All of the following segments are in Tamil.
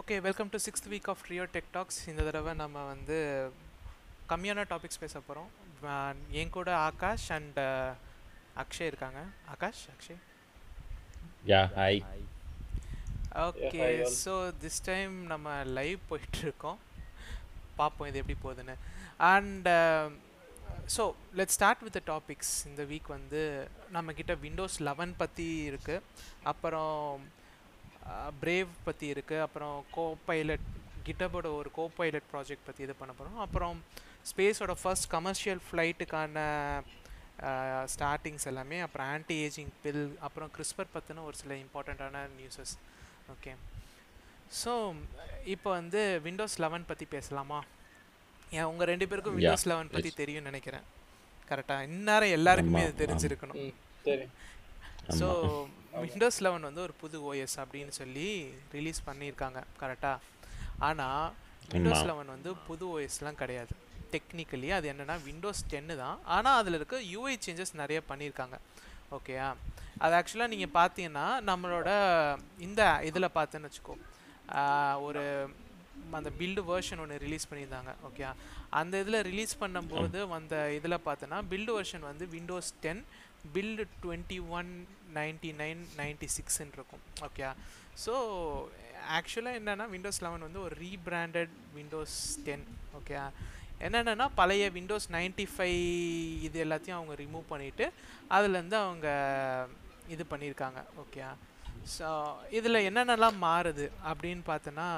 Okay welcome to sixth week of Rio Tech Talks இந்த தடவை நம்ம வந்து கம்மியான டாபிக்ஸ் பேச போகிறோம் என் கூட ஆகாஷ் அண்ட் அக்ஷய் இருக்காங்க. Akash Akshay? Yeah hi okay. So this time நம்ம லைவ் போயிட்டுருக்கோம். பார்ப்போம் இது எப்படி போகுதுன்னு. And so let start with topics இந்த வீக் வந்து நம்மக்கிட்ட விண்டோஸ் லெவன் பற்றி இருக்குது அப்புறம் பிரேவ் பற்றி இருக்குது அப்புறம் கோ பைலட் கிட்டபோட ஒரு கோ பைலட் ப்ராஜெக்ட் பற்றி இது பண்ண போகிறோம் அப்புறம் ஸ்பேஸோட ஃபர்ஸ்ட் கமர்ஷியல் ஃப்ளைட்டுக்கான ஸ்டார்டிங்ஸ் எல்லாமே அப்புறம் ஆன்டி ஏஜிங் பில் அப்புறம் கிறிஸ்பர் பற்றின ஒரு சில இம்பார்ட்டண்ட்டான நியூஸஸ் ஓகே ஸோ இப்போ வந்து விண்டோஸ் லெவன் பற்றி பேசலாமா? ஏன் உங்கள் ரெண்டு பேருக்கும் விண்டோஸ் லெவன் பற்றி. தெரியும்னு நினைக்கிறேன். கரெக்டாக இந்நேரம் எல்லாருக்குமே இது தெரிஞ்சிருக்கணும். ஸோ விண்டோஸ் லெவன் வந்து ஒரு புது ஓஎஸ் அப்படின்னு சொல்லி ரிலீஸ் பண்ணியிருக்காங்க கரெக்டாக ஆனால் விண்டோஸ். லெவன் வந்து புது ஓஎஸ்லாம் கிடையாது. டெக்னிக்கலி அது என்னன்னா விண்டோஸ் டென்னு தான். ஆனால் அதில் இருக்க யூஐ சேஞ்சஸ் நிறைய பண்ணியிருக்காங்க. ஓகேயா அது ஆக்சுவலாக நீங்கள் பார்த்தீங்கன்னா நம்மளோட இந்த இதில் பார்த்தேன்னு வச்சுக்கோ. ஒரு அந்த பில்டு வேர்ஷன் ஒன்று ரிலீஸ் பண்ணியிருந்தாங்க ஓகே அந்த இதில் ரிலீஸ் பண்ணும்போது வந்த இதில் பார்த்தோன்னா பில்டு வெர்ஷன் வந்து Windows ten build twenty one ninety nine ninety சிக்ஸ்ன்னு இருக்கும் ஓகே ஸோ ஆக்சுவலாக என்னென்னா விண்டோஸ் லெவன் வந்து ஒரு ரீபிராண்டட் விண்டோஸ் டென் ஓகே என்னென்னா பழைய விண்டோஸ் நைன்டி ஃபைவ் இது எல்லாத்தையும் அவங்க ரிமூவ் பண்ணிவிட்டு அதுலேருந்து அவங்க இது பண்ணியிருக்காங்க. ஓகே ஸோ இதில் என்னென்னலாம் மாறுது அப்படின்னு பார்த்தோன்னா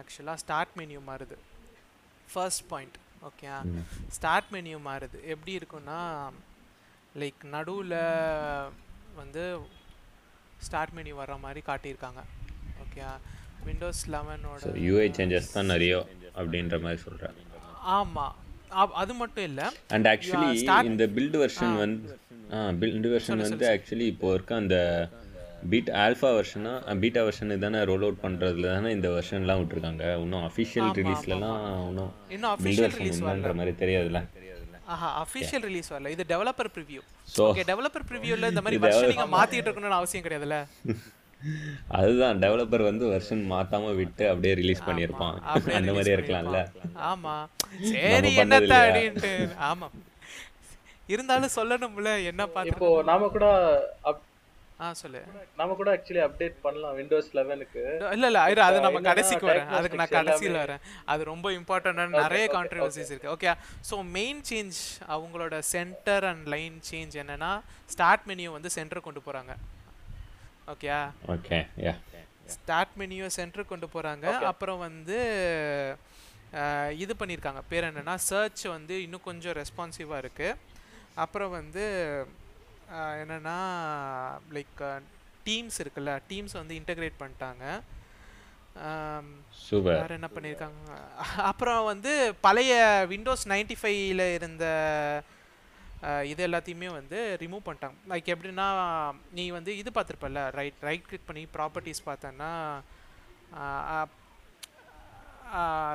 ஆக்சுவலாக ஸ்டார்ட் மெனியூ மாறுது. First point okay start menu மாறுது. எப்படி இருக்குன்னா லைக் நடுவில் வந்து ஸ்டார்ட் மெனியூ வர்ற மாதிரி காட்டியிருக்காங்க. ஓகே விண்டோஸ் லெவனோட யூஐ சேஞ்சஸ் தான் நிறைய அப்படின்ற மாதிரி சொல்கிறேன் ஆமாம் அது மட்டும் இல்லை. அண்ட் ஆக்சுவலி இந்த பில்டு வெர்ஷன் வந்து ஆ பில்டு வெர்ஷன் வந்து ஆக்சுவலி இப்போ இருக்க அந்த பீட் ஆல்ஃபா வெர்ஷனா பீட்டா வெர்ஷன் தானே ரோல் அவுட் பண்ணுறதுல தானே இந்த வெர்ஷன்லாம் விட்டுருக்காங்க. இன்னும் அஃபிஷியல் ரிலீஸ்லலாம் இன்னும் பில்டு வெர்ஷன் மாதிரி தெரியாதுல்ல. ஆஹா அஃபிஷியல் ரிலீஸ் வரல. இது developer preview So- okay developer ப்ரிவ்யூல இந்த மாதிரி இது வருஷம் நீங்க மாத்திட்டு இருக்கணும்னு அவசியம் கிடையாதுல்ல? அதுதான் டெவலப்பர் வந்து வெர்ஷன் மாத்தாம விட்டு அப்படியே ரிலீஸ் பண்ணியிருப்பான். அப்படியே அந்த release மாதிரி இருக்கலாம்ல. பண்ணிருப்பான். ஆமா. சரி என்னத்த? அப்படின்ட்டு. ஆமா. இருந்தாலும் சொல்லணும்ல என்ன இப்போ பார்த்து நாம கூட ஆ சொல்லு. நாம கூட ஆக்சுவலி அப்டேட் பண்ணலாம் விண்டோஸ் லெவனுக்கு இல்ல இல்ல இரு அது நம்ம கடைசிக்கு வரேன். அதுக்கு நான் கடைசியில் வரேன். அது ரொம்ப இம்பார்ட்டன்டான நிறைய கான்ட்ரவர்சிஸ் இருக்கு. ஓகே ஸோ மெயின் சேஞ்ச் அவங்களோட சென்டர் அண்ட் லைன் சேஞ்ச் என்னன்னா ஸ்டார்ட் மெனியூ வந்து சென்டர் கொண்டு போறாங்க. Okay okay yeah start menu centre கொண்டு போகிறாங்க அப்புறம் வந்து இது பண்ணியிருக்காங்க பேர் என்னன்னா சர்ச் வந்து இன்னும் கொஞ்சம் ரெஸ்பான்சிவாக இருக்குது அப்புறம் வந்து என்னன்னா லைக் டீம்ஸ் இருக்குல்ல டீம்ஸ் வந்து இன்டகிரேட் பண்ணிட்டாங்க. வேற என்ன பண்ணியிருக்காங்க? அப்புறம் வந்து பழைய விண்டோஸ் நைன்டி ஃபைவ்ல இருந்த இது எல்லாத்தையுமே வந்து ரிமூவ் பண்ணிட்டாங்க. லைக் எப்படின்னா நீ வந்து இது பார்த்துருப்பல்ல ரைட் ரைட் கிளிக் பண்ணி ப்ராப்பர்ட்டிஸ் பார்த்தேன்னா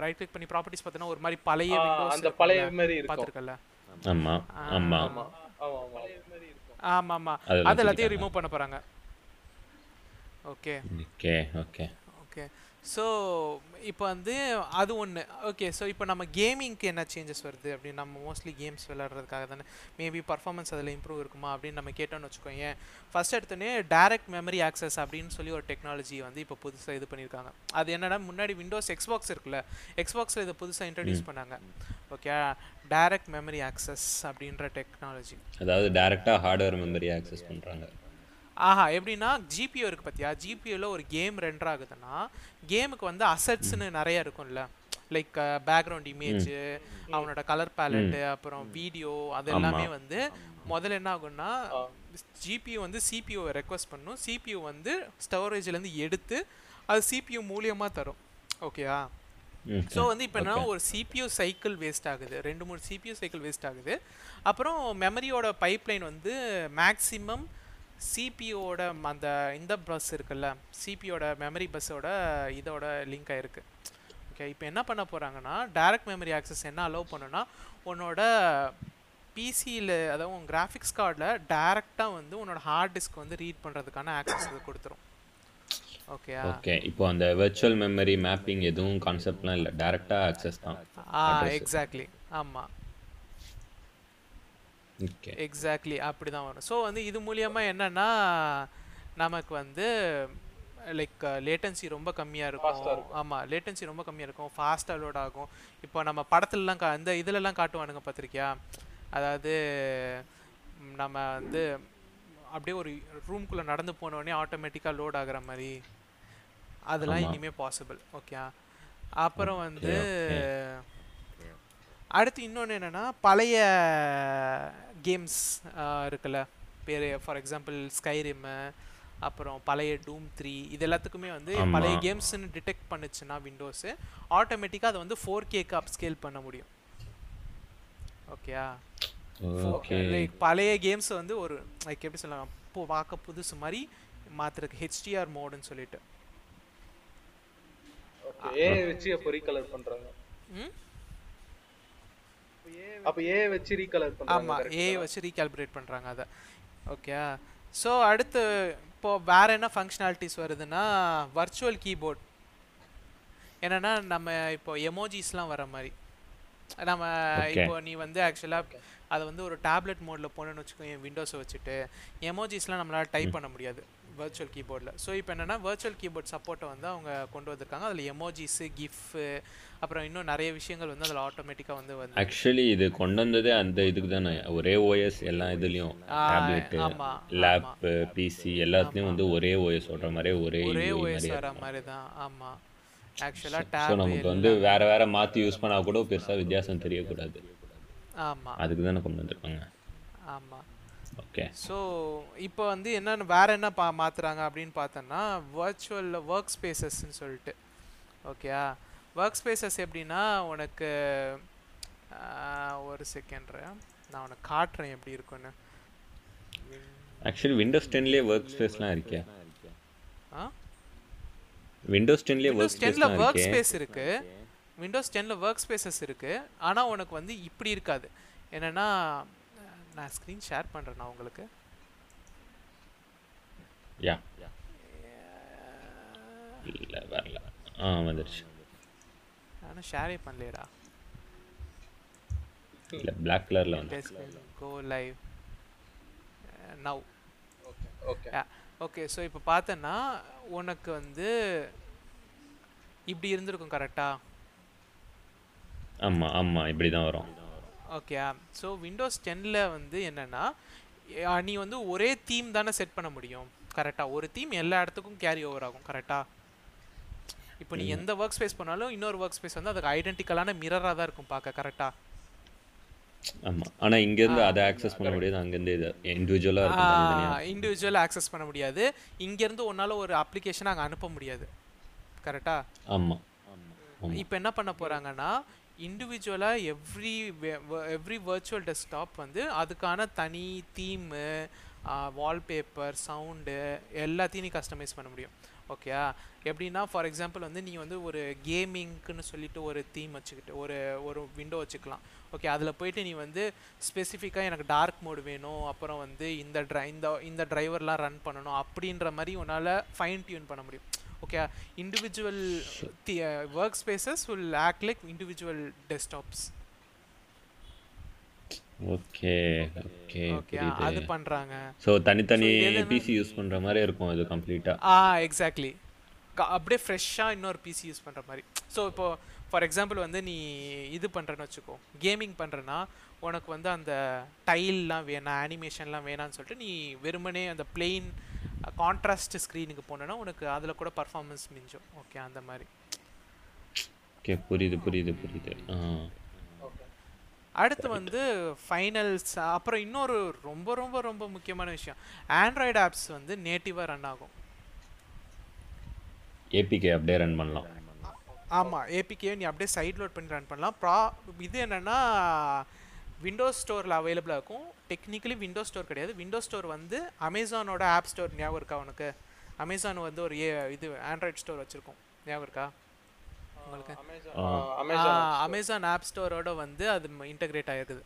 ரைட் கிளிக் பண்ணி ப்ராப்பர்ட்டிஸ் பார்த்தோன்னா ஒரு மாதிரி பழைய விண்டோஸ் அந்த பழைய மாதிரி பார்த்துருக்கல ஆமா ஆமா ஆமா. ஆமா ஆமா அது எல்லாத்தையும் ரிமூவ் பண்ண போகிறாங்க okay okay okay okay so இப்போ வந்து அது ஒன்று ஓகே ஸோ இப்போ நம்ம கேமிங்க்கு என்ன சேஞ்சஸ் வருது அப்படின்னு நம்ம மோஸ்ட்லி கேம்ஸ் விளையாடுறதுக்காக தானே? மேபி பர்ஃபார்மன்ஸ் அதில் இம்ப்ரூவ் இருக்குமா அப்படின்னு நம்ம கேட்டோம்னு வச்சுக்கோங்க ஃபர்ஸ்ட் எடுத்தோடனே டைரக்ட் மெமரி ஆக்சஸ் அப்படின்னு சொல்லி ஒரு டெக்னாலஜி வந்து இப்போ புதுசாக இது பண்ணியிருக்காங்க. அது என்னன்னா முன்னாடி விண்டோஸ் எக்ஸ்பாக்ஸ் இருக்குல்ல எக்ஸ்பாக்ஸில் இதை புதுசாக இன்ட்ரடியூஸ் பண்ணாங்க. ஓகே டைரக்ட் மெமரி ஆக்சஸ் அப்படின்ற டெக்னாலஜி அதாவது டைரக்டா ஹார்ட்வேர் மெமரி ஆக்சஸ் பண்றாங்க. ஆஹா எப்படின்னா ஜிபிஓ இருக்கு பார்த்தியா ஜிபிஓவில் ஒரு கேம் ரெண்டர் ஆகுதுன்னா கேமுக்கு வந்து அசட்ஸ்னு நிறைய இருக்கும்ல. லைக் பேக்ரவுண்ட் இமேஜ் அவனோட கலர் பேலட்டு அப்புறம் வீடியோ அது எல்லாமே வந்து முதல்ல என்ன ஆகும்னா ஜிபியூ வந்து சிபியூவை ரெக்வஸ்ட் பண்ணும். சிபியூ வந்து ஸ்டோரேஜ்லேருந்து எடுத்து அது சிபியூ மூலியமாக தரும். ஓகேயா ஸோ வந்து இப்போ என்ன ஒரு சிபியூ சைக்கிள் வேஸ்ட் ஆகுது. ரெண்டு மூணு சிபியூ சைக்கிள் வேஸ்ட் ஆகுது. அப்புறம் மெமரியோட பைப்லைன் வந்து மேக்ஸிமம் சிபியோட அந்த இந்த பஸ் இருக்குல்ல சிபியோட மெமரி பஸ்ஸோட இதோட லிங்க் ஆயிருக்கு. ஓகே இப்போ என்ன பண்ண போகிறாங்கன்னா டைரக்ட் மெமரி ஆக்சஸ் என்ன அலோவ் பண்ணுன்னா உன்னோட பிசியில் அதாவது உன் கிராஃபிக்ஸ் கார்டில் டேரெக்டாக வந்து உன்னோட ஹார்ட் டிஸ்க் வந்து ரீட் பண்ணுறதுக்கான ஆக்சஸ் இது கொடுத்துரும். ஓகேயா ஓகே இப்போ அந்த வெர்ச்சுவல் மெமரி மேப்பிங் எதுவும் கான்செப்ட்லாம் இல்லை. டேரெக்டாக ஆக்சஸ் தான். ஆ எக்ஸாக்ட்லி ஆமாம் ஓகே எக்ஸாக்ட்லி அப்படி தான் வரும். ஸோ வந்து இது மூலியமா என்னன்னா நமக்கு வந்து லைக் லேட்டன்சி ரொம்ப கம்மியாக இருக்கும். ஆமாம் லேட்டன்சி ரொம்ப கம்மியாக இருக்கும். ஃபாஸ்ட்டாக லோட் ஆகும். இப்போ நம்ம படத்துலலாம் கா இந்த இதுலலாம் காட்டுவானுங்க பார்த்திருக்கியா அதாவது நம்ம வந்து அப்படியே ஒரு ரூம்குள்ளே நடந்து போனோடனே ஆட்டோமேட்டிக்காக லோட் ஆகுற மாதிரி. அதெல்லாம் இனிமே பாசிபிள் ஓகே அப்புறம் வந்து அடுத்து இன்னொன்று என்னன்னா பழைய கேம்ஸ் இருக்குல்ல. பேர் ஃபார் எக்ஸாம்பிள் ஸ்கைரிம்மு அப்புறம் பழைய டூம் த்ரீ இது எல்லாத்துக்குமே வந்து பழைய கேம்ஸ்னு டிடெக்ட் பண்ணுச்சுன்னா விண்டோஸு ஆட்டோமேட்டிக்காக அதை வந்து ஃபோர் கேக்கு அப் ஸ்கேல் பண்ண முடியும். ஓகேயா ஓகே லைக் பழைய கேம்ஸ் வந்து ஒரு லைக் எப்படி சொல்லலாம்? இப்போ பார்க்க புதுசு மாதிரி மாத்துறதுக்கு ஹெச்டிஆர் மோடுன்னு சொல்லிட்டு. ஓகே ஏ வச்சு அப்போ ரீகலர் பண்றாங்க? ம்? அப்ப ஏ வச்சு ரீகலர் பண்றாங்க ஆமா ஏ வச்சு ரீகால்குலேட் பண்றாங்க அதை. ஓகே ஸோ அடுத்து இப்போ வேற என்ன ஃபங்க்ஷனாலிட்டிஸ் வருதுன்னா வர்ச்சுவல் கீபோர்ட் என்னன்னா நம்ம இப்போ எமோஜிஸ்லாம் வர மாதிரி. நம்ம இப்போ நீ வந்து ஆக்சுவலாக அதை வந்து ஒரு டேப்லெட் மோடில் போனேன்னு வச்சுக்கோ என் விண்டோஸை வச்சுட்டு எமோஜிஸ்லாம் நம்மளால டைப் பண்ண முடியாது. வர்ச்சுவல் கீபோர்டில் ஸோ இப்போ என்னன்னா வர்ச்சுவல் கீபோர்ட் சப்போர்ட்டை வந்து அவங்க கொண்டு வந்திருக்காங்க. அதில் எமோஜிஸு கிஃப்ட் அப்புறம் இன்னும் நிறைய விஷயங்கள் வந்து அதில் ஆட்டோமேட்டிக்காக வந்து வந்து ஆக்சுவலி இது கொண்டு வந்ததே அந்த இதுக்கு தானே. ஒரே ஓஎஸ் எல்லா இதுலேயும். டேப்லெட்டு லேப்பு பிசி எல்லாத்துலேயும் வந்து ஒரே ஓஎஸ் ஓடுற மாதிரி ஒரே ஒரே ஓஎஸ் வர மாதிரி தான். ஆமா. ஆக்சுவலாக டேப் நமக்கு வந்து வேற வேற மாற்றி யூஸ் பண்ணா கூட பெருசாக வித்தியாசம் தெரியக்கூடாது. ஆமா. அதுக்கு தானே கொண்டு வந்திருக்காங்க. ஆமா. ஓகே ஸோ இப்போ வந்து என்னன்னு வேற என்ன பா மாத்துறாங்க அப்படின்னு பார்த்தோன்னா வர்ச்சுவல் ஒர்க் ஸ்பேசஸ்ன்னு சொல்லிட்டு. ஓகேயா ஒர்க் ஸ்பேசஸ் எப்படின்னா உனக்கு ஒரு செகண்ட் நான் உனக்கு காட்டுறேன் எப்படி இருக்குன்னு ஆக்சுவலி விண்டோஸ் டென்லேயே ஒர்க் ஸ்பேஸ்லாம் இருக்கே. ஆ? விண்டோஸ் டென்லேயே விண்டோஸ் ஸ்பேஸ்லாம் ஒர்க் ஸ்பேஸ் இருக்கு. விண்டோஸ் டென்ல ஒர்க் ஸ்பேசஸ் இருக்கு. ஆனா உனக்கு வந்து இப்படி இருக்காது. என்னன்னா நான் ஸ்க்ரீன் ஷேர் பண்றேன் நான் உங்களுக்கு. யா. இல்லை வரல. ஆ வந்துருச்சு. நானும் ஷேரே பண்ணலையடா. இல்லை பிளாக் கலரில் வந்து go live now okay okay so இப்போ பார்த்தேன்னா உனக்கு வந்து இப்படி இருந்திருக்கும் கரெக்டா ஆமாம் ஆமாம் இப்படி தான் வரும். ஓகே ஸோ விண்டோஸ் டென்னில் வந்து என்னன்னா நீ வந்து ஒரே தீம் தானே செட் பண்ண முடியும். கரெக்டாக ஒரு தீம் எல்லா இடத்துக்கும் கேரி ஓவர் ஆகும். கரெக்டாக இப்போ நீ எந்த ஒர்க் ஸ்பேஸ் பண்ணாலும் இன்னொரு ஒர்க் ஸ்பேஸ் வந்து அதுக்கு ஐடென்டிக்கலான மிரராக தான் இருக்கும் பார்க்க. கரெக்டாக ஆமாம் ஆனால் இங்கேருந்து அதை ஆக்சஸ் பண்ண முடியாது. அங்கேருந்து இது இண்டிவிஜுவலாக இருக்கும் தனித்தனியாக இண்டிவிஜுவல் ஆக்சஸ் பண்ண முடியாது. இங்கேருந்து உன்னால் ஒரு அப்ளிகேஷன் அங்கே அனுப்ப முடியாது. கரெக்டாக ஆமாம் இப்போ என்ன பண்ண போறாங்கன்னா இண்டிவிஜுவலாக எவ்ரி எவ்ரி வர்ச்சுவல் டெஸ்க்டாப் வந்து அதுக்கான தனி தீமு வால்பேப்பர் சவுண்டு எல்லாத்தையும் நீ கஸ்டமைஸ் பண்ண முடியும். ஓகேயா எப்படின்னா ஃபார் எக்ஸாம்பிள் வந்து நீ வந்து ஒரு கேமிங்க்குன்னு சொல்லிட்டு ஒரு தீம் வச்சுக்கிட்டு ஒரு ஒரு விண்டோ வச்சுக்கலாம். ஓகே அதில் போயிட்டு நீ வந்து ஸ்பெசிஃபிக்காக எனக்கு டார்க் மோடு வேணும் அப்புறம் வந்து இந்த ட்ரை இந்த இந்த டிரைவர்லாம் ரன் பண்ணணும் அப்படின்ற மாதிரி உன்னால் ஃபைன் டியூன் பண்ண முடியும். Okay individual work spaces will act like individual desktops okay okay okay அது பண்ணுறாங்க ஸோ தனித்தனி பிசி யூஸ் பண்ணுற மாதிரி இருக்கும் இது கம்ப்ளீட்டாக ஆ எக்ஸாக்ட்லி அப்படியே ஃப்ரெஷ்ஷாக இன்னொரு பிசி யூஸ் பண்ணுற மாதிரி. ஸோ இப்போ ஃபார் எக்ஸாம்பிள் வந்து நீ இது பண்ணுறேன்னு வச்சுக்கோ கேமிங் பண்ணுறேன்னா உனக்கு வந்து அந்த டைல்லாம் வேணாம் அனிமேஷன்லாம் வேணாம்னு சொல்லிட்டு நீ வெறுமனே அந்த பிளெயின் கான்ட்ராஸ்ட் ஸ்க்ரீனுக்கு போனேன்னா உனக்கு அதில் கூட பர்ஃபார்மன்ஸ் மிஞ்சும். ஓகே அந்த மாதிரி. ஓகே புரியுது புரியுது புரியுது. அடுத்து வந்து ஃபைனல்ஸ் அப்புறம் இன்னொரு ரொம்ப ரொம்ப ரொம்ப முக்கியமான விஷயம். ஆண்ட்ராய்டு ஆப்ஸ் வந்து நேட்டிவாக ரன் ஆகும். ஏபிகே அப்படியே ரன் பண்ணலாம். ஆமாம் ஏபிகே நீ அப்படியே சைட் லோட் பண்ணி ரன் பண்ணலாம். ப்ரா இது என்னென்னா விண்டோஸ் ஸ்டோரில் அவைலபிளாக இருக்கும். டெக்னிக்கலி விண்டோஸ் ஸ்டோர் கிடையாது. விண்டோஸ் ஸ்டோர் வந்து அமேசானோட ஆப் ஸ்டோர் ஞாபகம் இருக்கா உனக்கு? அமேசான் வந்து ஒரு ஏ இது ஆண்ட்ராய்ட் ஸ்டோர் வச்சுருக்கோம். ஞாபகம் இருக்கா? உங்களுக்கு? அமேசான் ஆப் ஸ்டோரோட வந்து அது இன்டகிரேட் ஆகிருக்குது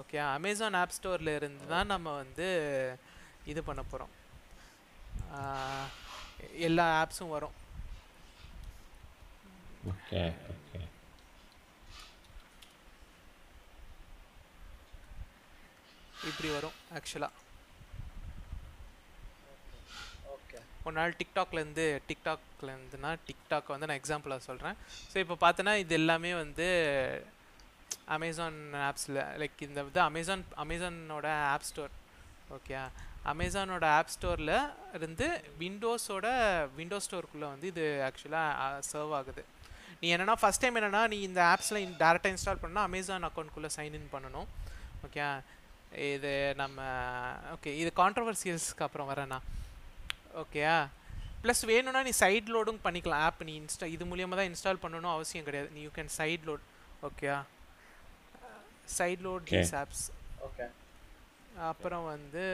ஓகே அமேசான் ஆப் ஸ்டோரில் இருந்து தான் நம்ம வந்து இது பண்ண போகிறோம் எல்லா ஆப்ஸும் வரும். ஓகே ஓகே இப்படி வரும் ஆக்சுவலாக ஓகே ஒரு நாள் டிக்டாக்லேருந்து டிக்டாக்லேருந்துனா டிக்டாக் வந்து நான் எக்ஸாம்பிளாக சொல்கிறேன் ஸோ இப்போ பார்த்தோன்னா இது எல்லாமே வந்து அமேசான் ஆப்ஸில் லைக் இந்த இது அமேசான் அமேசானோட ஆப் ஸ்டோர் ஓகே அமேசானோட ஆப் ஸ்டோரில் இருந்து விண்டோஸோட விண்டோஸ் ஸ்டோருக்குள்ளே வந்து இது ஆக்சுவலாக சர்வ் ஆகுது. நீ என்னென்னா ஃபஸ்ட் டைம் என்னென்னா நீ இந்த ஆப்ஸில் டேரெக்டாக இன்ஸ்டால் பண்ணால் அமேசான் அக்கௌண்ட்குள்ளே சைன்இன் பண்ணணும். ஓகே இது நம்ம ஓகே இது கான்ட்ரவர்சியல்ஸ்க்கு அப்புறம் வரேண்ணா ஓகேயா ப்ளஸ் வேணும்னா நீ சைட் லோடும் பண்ணிக்கலாம். ஆப் நீ இன்ஸ்டா இது மூலியமாக தான் இன்ஸ்டால் பண்ணணும் அவசியம் கிடையாது. நீ யூ கேன் சைட் லோட் ஓகேயா side load Okay. These apps okay அப்புறம் வந்து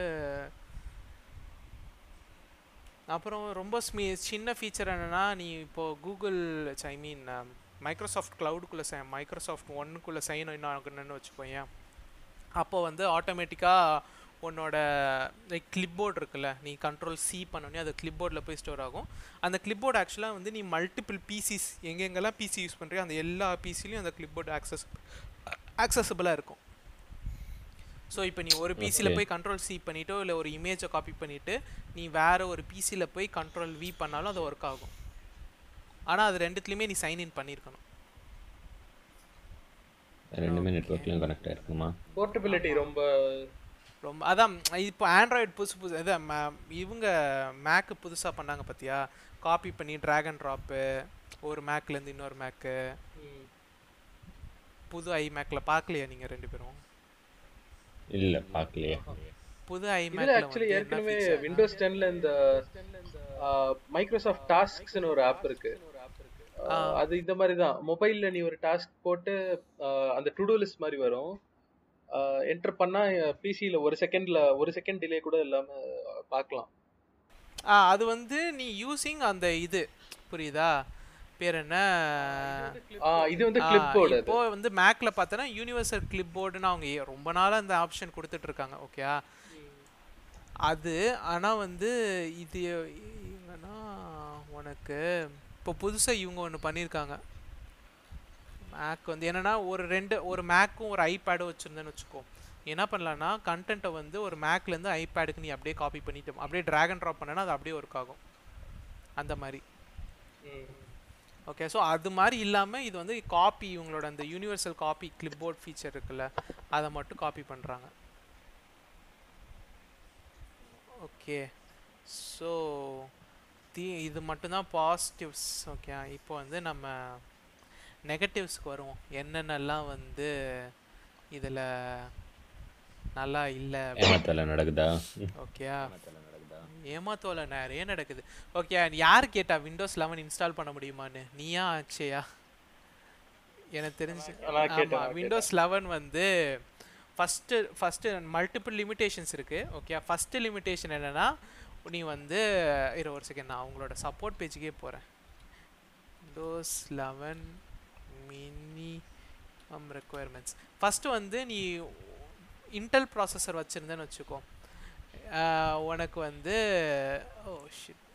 அப்புறம் ரொம்ப ஸ்மீ சின்ன ஃபீச்சர் என்னென்னா நீ இப்போது கூகுள் ஐ மீன் மைக்ரோசாஃப்ட் க்ளவுடுக்குள்ளே சை மைக்ரோசாஃப்ட் ஒன்னுக்குள்ளே சைன் இன் ஆகணும்னு வச்சுக்கோயேன். அப்போ வந்து ஆட்டோமேட்டிக்காக உன்னோட லைக் கிளிப்போர்டு இருக்குல்ல நீ கண்ட்ரோல் சி பண்ணோன்னே அது கிளிப்போர்டில் போய் ஸ்டோர் ஆகும். அந்த கிளிப்போர்டு ஆக்சுவலாக வந்து நீ மல்டிபிள் பிசிஸ் எங்கெங்கெல்லாம் பிசி யூஸ் பண்ணுறியோ அந்த எல்லா பிசிலையும் அந்த கிளிப்போர்டு ஆக்சஸ் ஆக்சசபிளாக இருக்கும். ஸோ இப்போ நீ ஒரு பிசியில். போய் கண்ட்ரோல் சி பண்ணிட்டோ இல்லை ஒரு இமேஜை காப்பி பண்ணிவிட்டு நீ வேற ஒரு பிசியில் போய் கண்ட்ரோல் வி பண்ணாலும் அது ஒர்க் ஆகும். ஆனால் அது ரெண்டுத்துலேயுமே நீ சைன் இன் பண்ணியிருக்கணும் ரெண்டுமே நெட்ஒர்க்லையும் கனெக்ட் ஆயிருக்குமா போர்ட்டபிலிட்டி ரொம்ப ரொம்ப அதான் இப்போ ஆண்ட்ராய்டு புதுசு புதுசு இதை இவங்க மேக்கு புதுசாக பண்ணாங்க பார்த்தியா காப்பி பண்ணி ட்ராகன் ட்ராப்பு ஒரு மேக்லேருந்து இன்னொரு மேக்கு புது ஐ மேக்கில் பார்க்கலையா நீங்கள் ரெண்டு பேரும்? இல்ல பார்க்கலையே புது ஐ மேக்கில் ஆக்சுவலி ஏற்கனவே விண்டோஸ் 10ல இந்த மைக்ரோசாஃப்ட் டாஸ்க்ஸ்னு ஒரு ஆப் இருக்கு. அது இந்த மாதிரி தான் மொபைல்ல நீ ஒரு டாஸ்க் போட்டு அந்த டு டூ லிஸ்ட் மாதிரி வரும். என்டர் பண்ணா பிசியில் ஒரு செகண்ட்ல ஒரு செகண்ட் டிலே கூட இல்லாம பார்க்கலாம். அது வந்து நீ யூசிங் அந்த இது. புரியுதா? பேர் என்ன? இது வந்து கிளிப் போர்டு இப்போ வந்து மேக்ல பார்த்தோன்னா யூனிவர்சல் கிளிப் போர்டுன்னு அவங்க ரொம்ப நாளா அந்த ஆப்ஷன் கொடுத்துட்டு இருக்காங்க ஓகே அது ஆனா வந்து இது என்னன்னா உனக்கு இப்போ புதுசா இவங்க ஒன்று பண்ணியிருக்காங்க. மேக் வந்து என்னன்னா ஒரு ரெண்டு ஒரு மேக்கும் ஒரு ஐபேடும் வச்சுருந்தேன்னு வச்சுக்கோ. என்ன பண்ணலான்னா கண்டென்ட்டை வந்து ஒரு மேக்லேருந்து ஐபேடுக்கு நீ அப்படியே காப்பி பண்ணிட்டு அப்படியே and ட்ராப் பண்ணனா அது அப்படியே ஒர்க் ஆகும். அந்த மாதிரி. ஓகே ஸோ அது மாதிரி இல்லாமல் இது வந்து காப்பி இவங்களோட அந்த யூனிவர்சல் காப்பி கிளிப்போர்ட் ஃபீச்சர் இருக்குல்ல அதை மட்டும் காப்பி பண்ணுறாங்க ஓகே ஸோ தி இது மட்டும்தான் பாசிட்டிவ்ஸ் ஓகே இப்போ வந்து நம்ம நெகட்டிவ்ஸ்க்கு வருவோம். என்னென்னலாம் வந்து இதில் நல்லா இல்லை ஏமாத்தல நடக்குதா? ஓகே ஏமாத்தோல நிறைய நடக்குது. ஓகே யார் கேட்டா விண்டோஸ் லெவன் இன்ஸ்டால் பண்ண முடியுமான்னு? நீயா அக்ஷயா? எனக்கு தெரிஞ்சு நான் கேட்டேன், ஆமா நான் விண்டோஸ் லெவன் வந்து ஃபஸ்ட்டு ஃபஸ்ட்டு மல்டிபிள் லிமிடேஷன்ஸ் இருக்கு. ஓகே ஃபஸ்ட்டு லிமிடேஷன் என்னன்னா நீ வந்து இரு ஒரு செகண்ட் நான் அவங்களோட சப்போர்ட் பேஜுக்கே போகிறேன் Windows eleven minimum requirements first வந்து நீ இன்டெல் ப்ராசஸர் வச்சுருந்தேன்னு வச்சுக்கோ. உனக்கு வந்து oh shit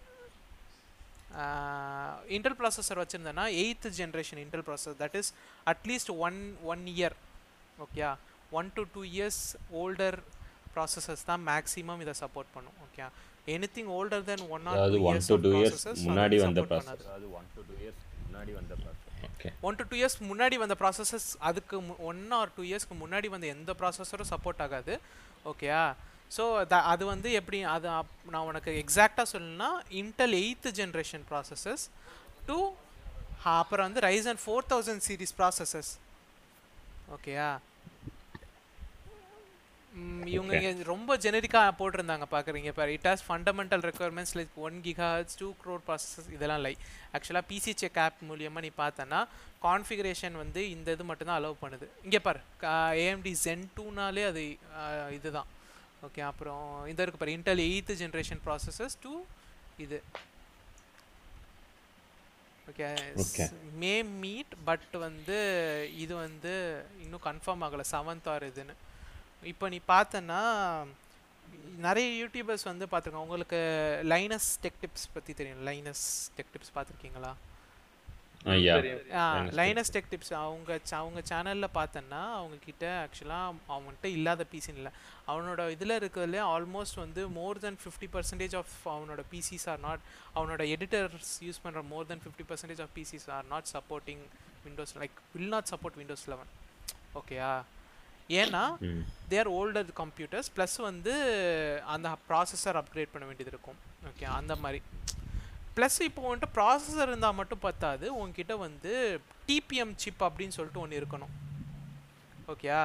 Intel processor வச்சுருந்தேன்னா eighth generation Intel processor that is at least one one year okay one to two years older processors தான் மேக்ஸிமம் இதை சப்போர்ட் பண்ணும். Okay anything older than one or அதாவது two one years to two years processors முன்னாடி வந்த ப்ராசஸ் அதாவது ஒன் டு டூ இயர்ஸ் முன்னாடி வந்த processor okay one to two years முன்னாடி வந்த ப்ராசஸஸ் அதுக்கு ஒன் ஆர் டூ இயர்ஸ்க்கு முன்னாடி வந்த எந்த ப்ராசஸரும் சப்போர்ட் ஆகாது. ஓகேயா ஸோ அது வந்து எப்படி அது நான் உனக்கு எக்ஸாக்டாக சொல்லணும்னா Intel eighth generation processors too அப்புறம் வந்து Ryzen four thousand series processors ஓகேயா இவங்க. இங்க ரொம்ப ஜெனரிக்காக போட்டிருந்தாங்க பார்க்குறீங்க இப்போ it has fundamental requirements like one gigahertz two core processors இதெல்லாம் லை ஆக்சுவலாக பிசி செக் ஆப் மூலியமாக நீ பார்த்தனா கான்ஃபிகரேஷன் வந்து இந்த இது மட்டும்தான் அலோவ் பண்ணுது. இங்கே பாரு ஏஎம்டி ஜென் டூனாலே அது இதுதான். ஓகே அப்புறம் இந்த இருக்கு பாரு Intel eighth generation processors too இது. ஓகே. மே மீட் பட் வந்து இது வந்து இன்னும் கன்ஃபார்ம் ஆகலை செவன்த் ஆர் இதுன்னு. இப்போ நீ பார்த்தன்னா நிறைய யூடியூபர்ஸ் வந்து பார்த்துருக்கோம். உங்களுக்கு லைனஸ் டெக் டிப்ஸ் பற்றி தெரியும். லைனஸ் டெக் டிப்ஸ் பார்த்துருக்கீங்களா. லைனஸ் டெக் டிப்ஸ் அவங்க அவங்க சேனலில் பார்த்தேன்னா அவங்க கிட்ட ஆக்சுவலாக அவன்கிட்ட இல்லாத பிசின்னு இல்லை. அவனோட இதில் இருக்கிறதுலே ஆல்மோஸ்ட் வந்து more than fifty percentage of அவனோட பிசிஸ் ஆர் நாட் அவனோட எடிட்டர்ஸ் யூஸ் பண்ணுற more than fifty percentage of PCs are not supporting Windows like will not support Windows eleven ஓகேயா ஏன்னா தேர் ஓல்டர் கம்ப்யூட்டர்ஸ் ப்ளஸ் வந்து அந்த ப்ராசஸர் அப்கிரேட் பண்ண வேண்டியது இருக்கும். ஓகே அந்த மாதிரி. ப்ளஸ் இப்போ உன்கிட்ட ப்ராசஸர் இருந்தால் மட்டும் பத்தாது உன்கிட்ட வந்து டிபிஎம் சிப் அப்படின்னு சொல்லிட்டு ஒன்று இருக்கணும். ஓகேயா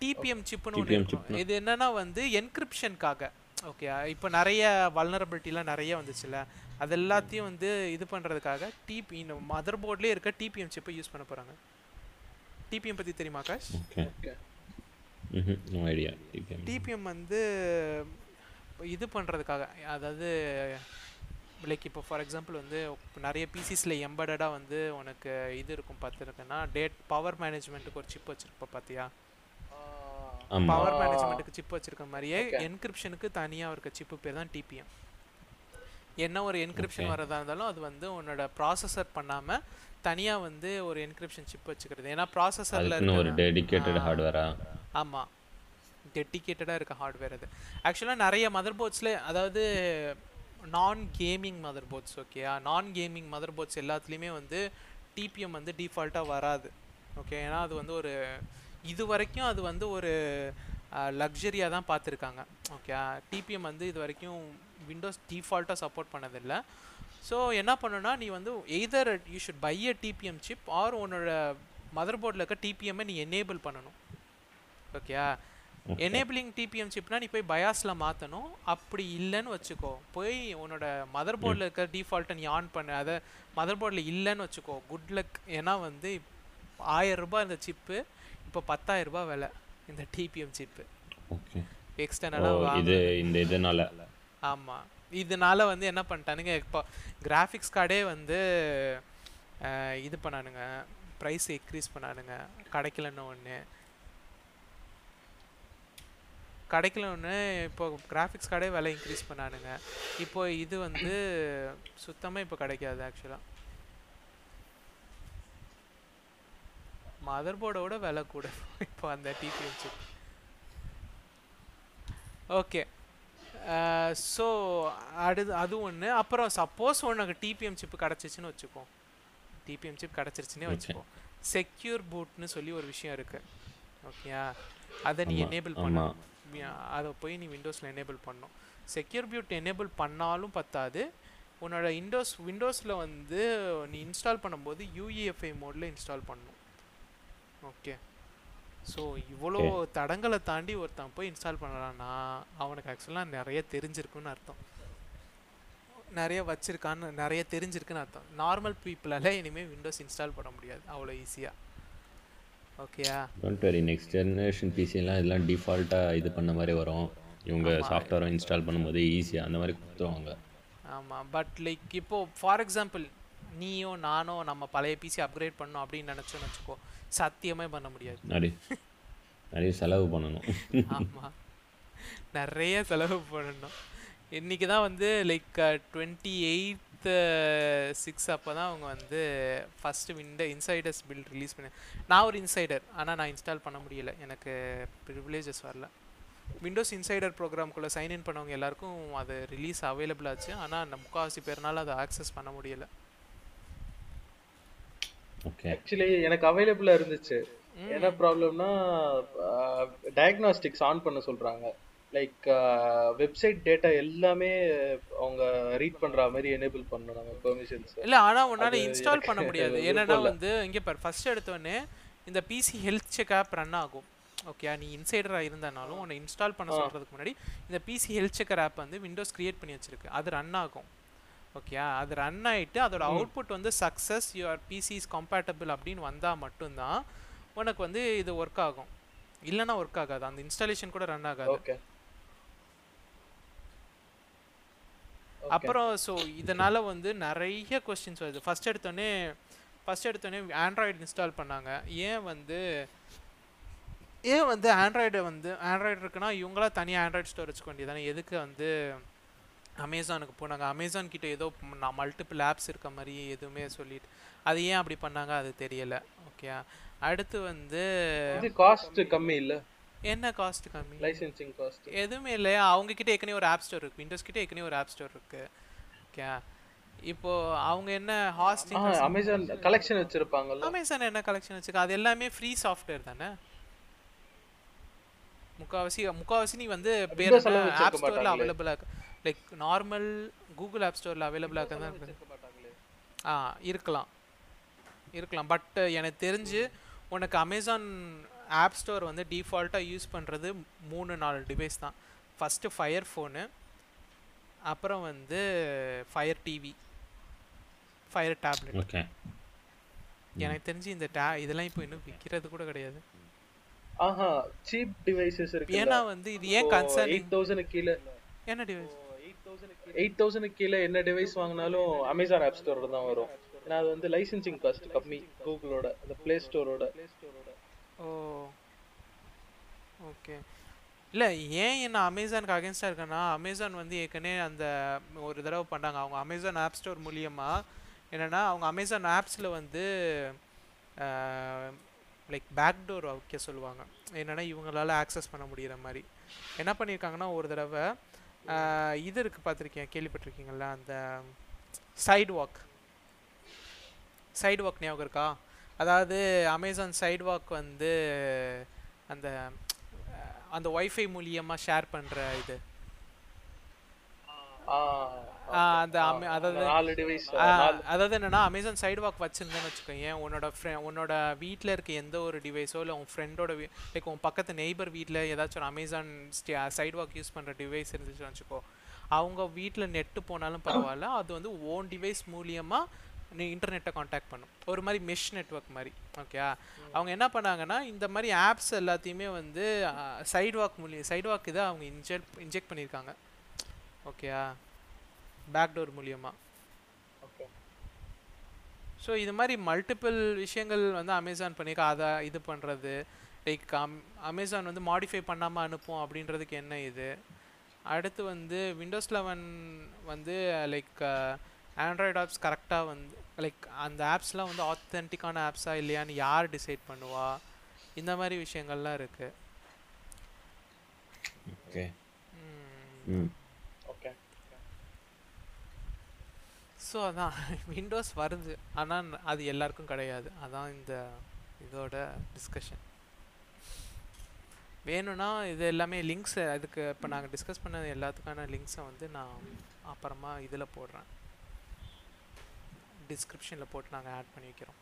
டிபிஎம் சிப்னு ஒன்று இருக்கும்? இது என்னன்னா வந்து என்கிரிப்ஷனுக்காக ஓகே இப்போ நிறைய வல்னரபிலிட்டிலாம் நிறைய வந்துச்சுல்ல. அது எல்லாத்தையும் வந்து இது பண்ணுறதுக்காக டிபி இந்த மதர் போர்ட்லேயே இருக்க டிபிஎம் சிப்பை யூஸ் பண்ண போகிறாங்க டிபிஎம் பற்றி தெரியுமா ஆகாஷ்? ஐடியா டிபிஎம் டிபிஎம் வந்து இது பண்ணுறதுக்காக அதாவது லைக் இப்போ ஃபார் எக்ஸாம்பிள் வந்து நிறைய பிசிஸில் எம்படடாக வந்து உனக்கு இது இருக்கும் பார்த்துருக்குன்னா டேட் பவர் மேனேஜ்மெண்ட்டுக்கு ஒரு சிப் வச்சுருப்ப பார்த்தியா? பவர் மேனேஜ்மெண்ட்டுக்கு சிப் வச்சிருக்க மாதிரியே. என்கிரிப்ஷனுக்கு தனியாக இருக்க சிப்பு பேர் தான் டிபிஎம் என்ன ஒரு என்கிரிப்ஷன். வரதா இருந்தாலும் அது வந்து உன்னோட ப்ராசஸர் பண்ணாமல் தனியாக வந்து ஒரு என்கிரிப்ஷன் சிப் வச்சுக்கிறது. ஏன்னா ப்ராசஸரில் ஒரு டெடிகேட்டட் ஹார்ட்வேரா ஆமாம் டெடிக்கேட்டடாக இருக்க ஹார்ட்வேர் அது. ஆக்சுவலாக நிறைய மதர் போர்ட்ஸில் அதாவது நான் கேமிங் மதர் போர்ட்ஸ் ஓகேயா நான் கேமிங் மதர் போர்ட்ஸ் எல்லாத்துலேயுமே வந்து டிபிஎம் வந்து டிஃபால்ட்டாக வராது. ஓகே ஏன்னா அது வந்து ஒரு இது வரைக்கும் அது வந்து ஒரு லக்ஸரியாக தான் பார்த்துருக்காங்க. ஓகே டிபிஎம் வந்து இது வரைக்கும் விண்டோஸ் டிஃபால்ட்டாக சப்போர்ட் பண்ணதில்லை. ஸோ என்ன பண்ணுன்னா நீ வந்து either you should buy a TPM chip or உன்னோட மதர் போர்டில் இருக்க டிபிஎம்மை நீ எனேபிள் பண்ணணும். ஓகேயா எனேபிளிங் டிபிஎம் சிப்னா நீ போய் பயாஸில் மாற்றணும் அப்படி இல்லைன்னு வச்சுக்கோ. போய் உன்னோட மதர் போர்டில் இருக்க டிஃபால்ட்டை நீ ஆன் பண்ணு. அதை மதர் போர்டில் இல்லைன்னு வச்சுக்கோ. குட் லக் ஏன்னா வந்து ஆயிரம் ரூபாய் இந்த சிப்பு இப்போ பத்தாயிரம் ரூபாய் விலை இந்த டிபிஎம் சிப்பு ஓகே எக்ஸ்டர்னலாக இது இந்த இதனால. ஆமாம் இதனால வந்து என்ன பண்ணிட்டானுங்க இப்போ கிராஃபிக்ஸ் கார்டே வந்து இது பண்ணானுங்க ப்ரைஸ் இன்க்ரீஸ் பண்ணானுங்க கிடைக்கலன்னு ஒன்று கிடைக்கல ஒன்று இப்போ கிராஃபிக்ஸ் கார்டே விலை இன்க்ரீஸ் பண்ணானுங்க. இப்போ இது வந்து சுத்தமாக இப்போ கிடைக்காது ஆக்சுவலாக மதர் போர்டோட விலை கூட இப்போ அந்த டிபிஎம் சிப் ஓகே ஸோ அடுத்து அது ஒன்று அப்புறம் சப்போஸ் உனக்கு டிபிஎம் சிப் கிடச்சிச்சின்னு வச்சுக்கோ. டிபிஎம் சிப் கிடச்சிருச்சுன்னே. வச்சுக்கோ. செக்யூர் பூட்னு சொல்லி ஒரு விஷயம் இருக்கு. ஓகேயா அதை நீ எனேபிள். பண்ணணும். அதை போய் நீ விண்டோஸில் எனேபிள் பண்ணணும். செக்யூர் பியூட் எனேபிள் பண்ணாலும் பத்தாது. உன்னோட விண்டோஸ் விண்டோஸில் வந்து நீ இன்ஸ்டால் பண்ணும்போது யூஇஎஃப்ஐ மோடில் இன்ஸ்டால் பண்ணணும். ஓகே ஸோ இவ்வளோ தடங்களை தாண்டி ஒருத்தன் போய் இன்ஸ்டால் பண்ணலான்னா அவனுக்கு ஆக்சுவலாக நிறைய தெரிஞ்சிருக்குன்னு அர்த்தம். நிறைய வச்சிருக்கான்னு நிறைய தெரிஞ்சிருக்குன்னு அர்த்தம். நார்மல் பீப்புளால இனிமேல் விண்டோஸ் இன்ஸ்டால் பண்ண முடியாது. அவ்வளோ ஈஸியாக ஓகேயா டோன்ட் வெரி நெக்ஸ்ட் ஜெனரேஷன் பிசிலாம் இதெல்லாம் டிஃபால்ட்டாக இது பண்ண மாதிரி வரும். இவங்க சாஃப்ட்வேரை இன்ஸ்டால் பண்ணும்போது ஈஸியாக அந்த மாதிரி கொடுத்துருவாங்க. ஆமாம் பட் லைக் இப்போ ஃபார் எக்ஸாம்பிள் நீயோ நானோ நம்ம பழைய பிசி அப்கிரேட் பண்ணோம் அப்படின்னு நினச்சோன்னு வச்சுக்கோ சத்தியமே பண்ண முடியாது. நிறைய நிறைய செலவு பண்ணணும். ஆமாம் நிறைய செலவு பண்ணணும். இன்றைக்கி தான் வந்து லைக் டுவெண்ட்டி எயித் சிக்ஸ் அப்போ தான் அவங்க வந்து first window insiders build release பண்ணி நான் ஒரு இன்சைடர் ஆனால் நான் இன்ஸ்டால் பண்ண முடியல. எனக்கு ப்ரிவிலேஜஸ் வரல. விண்டோஸ் இன்சைடர் ப்ரோக்ராம்குள்ளே சைன்இன் பண்ணவங்க எல்லாருக்கும் அது ரிலீஸ் அவைலபிள் ஆச்சு. ஆனால் முக்கால்வாசி பேர்னால அதை ஆக்சஸ் பண்ண முடியல. ஆக்சுவலி எனக்கு அவைலபிளா இருந்துச்சு. என்ன ப்ராப்ளம்னா டயக்னாஸ்டிக்ஸ் ஆன் பண்ண சொல்றாங்க. லைக் வெப்சைட் டேட்டா எல்லாமே அவங்க ரீட் பண்ற மாதிரி எனேபிள் பண்ணணும் நம்ம பெர்மிஷன்ஸ் இல்லை ஆனால் உன்னால் இன்ஸ்டால் பண்ண முடியாது. என்னன்னா. வந்து இங்கே பாரு ஃபர்ஸ்ட் எடுத்தோடனே இந்த PC health check app run ஆகும். ஓகே நீ இன்சைடராக இருந்தனாலும் உன்னை இன்ஸ்டால் பண்ண சொல்கிறதுக்கு முன்னாடி இந்த பிசி ஹெல்த் செக்கர் ஆப் வந்து விண்டோஸ் கிரியேட் பண்ணி வச்சிருக்கு. அது ரன் ஆகும். ஓகே அது ரன் ஆயிட்டு அதோட அவுட்புட் வந்து success your PC is compatible அப்படின்னு வந்தால் மட்டும்தான் உனக்கு வந்து இது ஒர்க் ஆகும். இல்லைன்னா ஒர்க் ஆகாது. அந்த இன்ஸ்டாலேஷன் கூட ரன் ஆகாது. ஓகே அப்புறம் ஸோ இதனால வந்து நிறைய கொஸ்டின்ஸ் வருது. ஃபர்ஸ்ட் எடுத்தோடனே ஃபர்ஸ்ட் எடுத்தோடனே ஆண்ட்ராய்டு இன்ஸ்டால் பண்ணாங்க. ஏன் வந்து ஏன் வந்து ஆண்ட்ராய்டு வந்து ஆண்ட்ராய்டு இருக்குன்னா இவங்களா தனியாக ஆண்ட்ராய்டு ஸ்டோர் வச்சுக்க வேண்டியதானே எதுக்கு வந்து அமேசானுக்கு போனாங்க. அமேசான் கிட்ட ஏதோ மல்டிபிள் ஆப்ஸ் இருக்க மாதிரி எதுவுமே சொல்லிட்டு அது ஏன் அப்படி பண்ணாங்க? அது தெரியல. ஓகே அடுத்து வந்து காஸ்ட் கம்மி இல்ல? என்ன காஸ்ட் கம்மி? லைசென்சிங் காஸ்ட் எதுவுமே இல்லையா அவங்க கிட்ட ஏற்கனவே ஒரு ஆப் ஸ்டோர் இருக்கு. விண்டோஸ் கிட்ட ஏற்கனவே ஒரு ஆப் ஸ்டோர் இருக்கு. ஓகே இப்போ அவங்க என்ன ஹாஸ்டிங் அமேசான் கலெக்ஷன் வச்சிருப்பாங்கல்ல? அமேசான் என்ன கலெக்ஷன் வச்சுக்க அது எல்லாமே ஃப்ரீ சாஃப்ட்வேர் தானே? முக்காவாசி முக்காவாசி நீ வந்து பேர் வச்சிருக்க ஆப் ஸ்டோர்ல. அவைலபிளா இருக்கு. லைக் நார்மல் கூகுள் ஆப் ஸ்டோர்ல அவைலபிளா இருக்கு தான் இருக்கு? ஆ இருக்கலாம். இருக்கலாம். பட் எனக்கு தெரிஞ்சு உனக்கு அமேசான் ஆப் ஸ்டோர் வந்து டிஃபால்ட்டாக யூஸ் பண்ணுறது மூணு நாலு டிவைஸ் தான். ஃபஸ்ட்டு ஃபயர் ஃபோனு அப்புறம் வந்து fire TV fire tablet okay எனக்கு தெரிஞ்சு இந்த டே இதெல்லாம் இப்போ இன்னும் விற்கிறது கூட கிடையாது. ஆஹா சீப் டிவைசஸ் இருக்கு ஏன்னா வந்து இது ஏன் கன்சர்ன் எயிட் தௌசண்ட் கீழே. என்ன டிவைஸ் எயிட் தௌசண்ட் கீழே என்ன டிவைஸ் வாங்கினாலும் அமேசான் ஆப் ஸ்டோர் தான் வரும். ஏன்னா அது வந்து லைசன்சிங் காஸ்ட் கம்மி. கூகுளோட அந்த பிளே ஸ்டோரோட ஓ. ஓகே இல்லை ஏன் என்ன அமேசானுக்கு அகேன்ஸ்டாக இருக்கேன்னா அமேசான் வந்து ஏற்கனவே அந்த ஒரு தடவை பண்ணாங்க. அவங்க அமேசான் ஆப் ஸ்டோர் மூலியமாக என்னென்னா அவங்க அமேசான் ஆப்ஸில் வந்து லைக் பேக்டோர் வைக்க சொல்லுவாங்க. என்னென்னா இவங்களால ஆக்சஸ் பண்ண முடிகிற மாதிரி. என்ன பண்ணியிருக்காங்கன்னா ஒரு தடவை இது இருக்குது பார்த்துருக்கீங்க கேள்விப்பட்டிருக்கீங்களா அந்த சைடு வாக் சைடு வாக் ஞாபகம் இருக்கா? அதாவது அமேசான் சைடு வாக் வந்து அந்த அந்த ஒய்ஃபை மூலியமாக ஷேர் பண்ணுற இது. அந்த அதாவது அதாவது என்னன்னா அமேசான் சைடு வாக் வச்சிருந்தேன்னு வச்சுக்கோங்க உன்னோட உன்னோட வீட்டில் இருக்க எந்த ஒரு டிவைஸோ இல்லை உன் ஃப்ரெண்டோட லைக் உன் பக்கத்து நெய்பர் வீட்டில் ஏதாச்சும் ஒரு அமேசான் சைடு வாக் யூஸ் பண்ணுற டிவைஸ் இருந்துச்சுன்னு வச்சுக்கோ அவங்க வீட்டில் நெட்டு போனாலும் பரவாயில்ல. அது வந்து ஓன் டிவைஸ் மூலியமாக நீ இன்டர்நெட்டை காண்டாக்ட் பண்ணும். ஒரு மாதிரி மெஷ் நெட்வொர்க் மாதிரி ஓகே அவங்க என்ன பண்ணாங்கன்னா இந்த மாதிரி ஆப்ஸ் எல்லாத்தையுமே வந்து சைடு வாக் மூலியம் சைடு வாக் இதை அவங்க இன்ஜெக்ட் இன்ஜெக்ட் பண்ணியிருக்காங்க. ஓகேயா பேக்டோர் மூலியமாக ஓகே ஸோ இது மாதிரி மல்டிபிள் விஷயங்கள் வந்து அமேசான் பண்ணியிருக்கா அதை இது பண்ணுறது லைக் அம் அமேசான் வந்து மாடிஃபை பண்ணாமல் அனுப்பும் அப்படின்றதுக்கு என்ன இது? அடுத்து வந்து விண்டோஸ் லெவன் வந்து லைக் ஆண்ட்ராய்டு ஆப்ஸ் கரெக்டாக வந்து லைக் அந்த ஆப்ஸ்லாம் வந்து ஆத்தென்டிக்கான ஆப்ஸா இல்லையான்னு யார் டிசைட் பண்ணுவா? இந்த மாதிரி விஷயங்கள்லாம் இருக்குது ஓகே ம். ஓகே ஸோ அதான். விண்டோஸ் வருது. ஆனால் அது எல்லாருக்கும் கிடையாது. அதான் இந்த இதோட டிஸ்கஷன் வேணும்னா இது எல்லாமே லிங்க்ஸு அதுக்கு இப்போ நாங்கள் டிஸ்கஸ் பண்ண எல்லாத்துக்கான லிங்க்ஸை வந்து நான் அப்புறமா இதில் போடுறேன். டிஸ்கிரிப்ஷனில் போட்டு நாங்கள் ஆட் பண்ணி வைக்கிறோம்.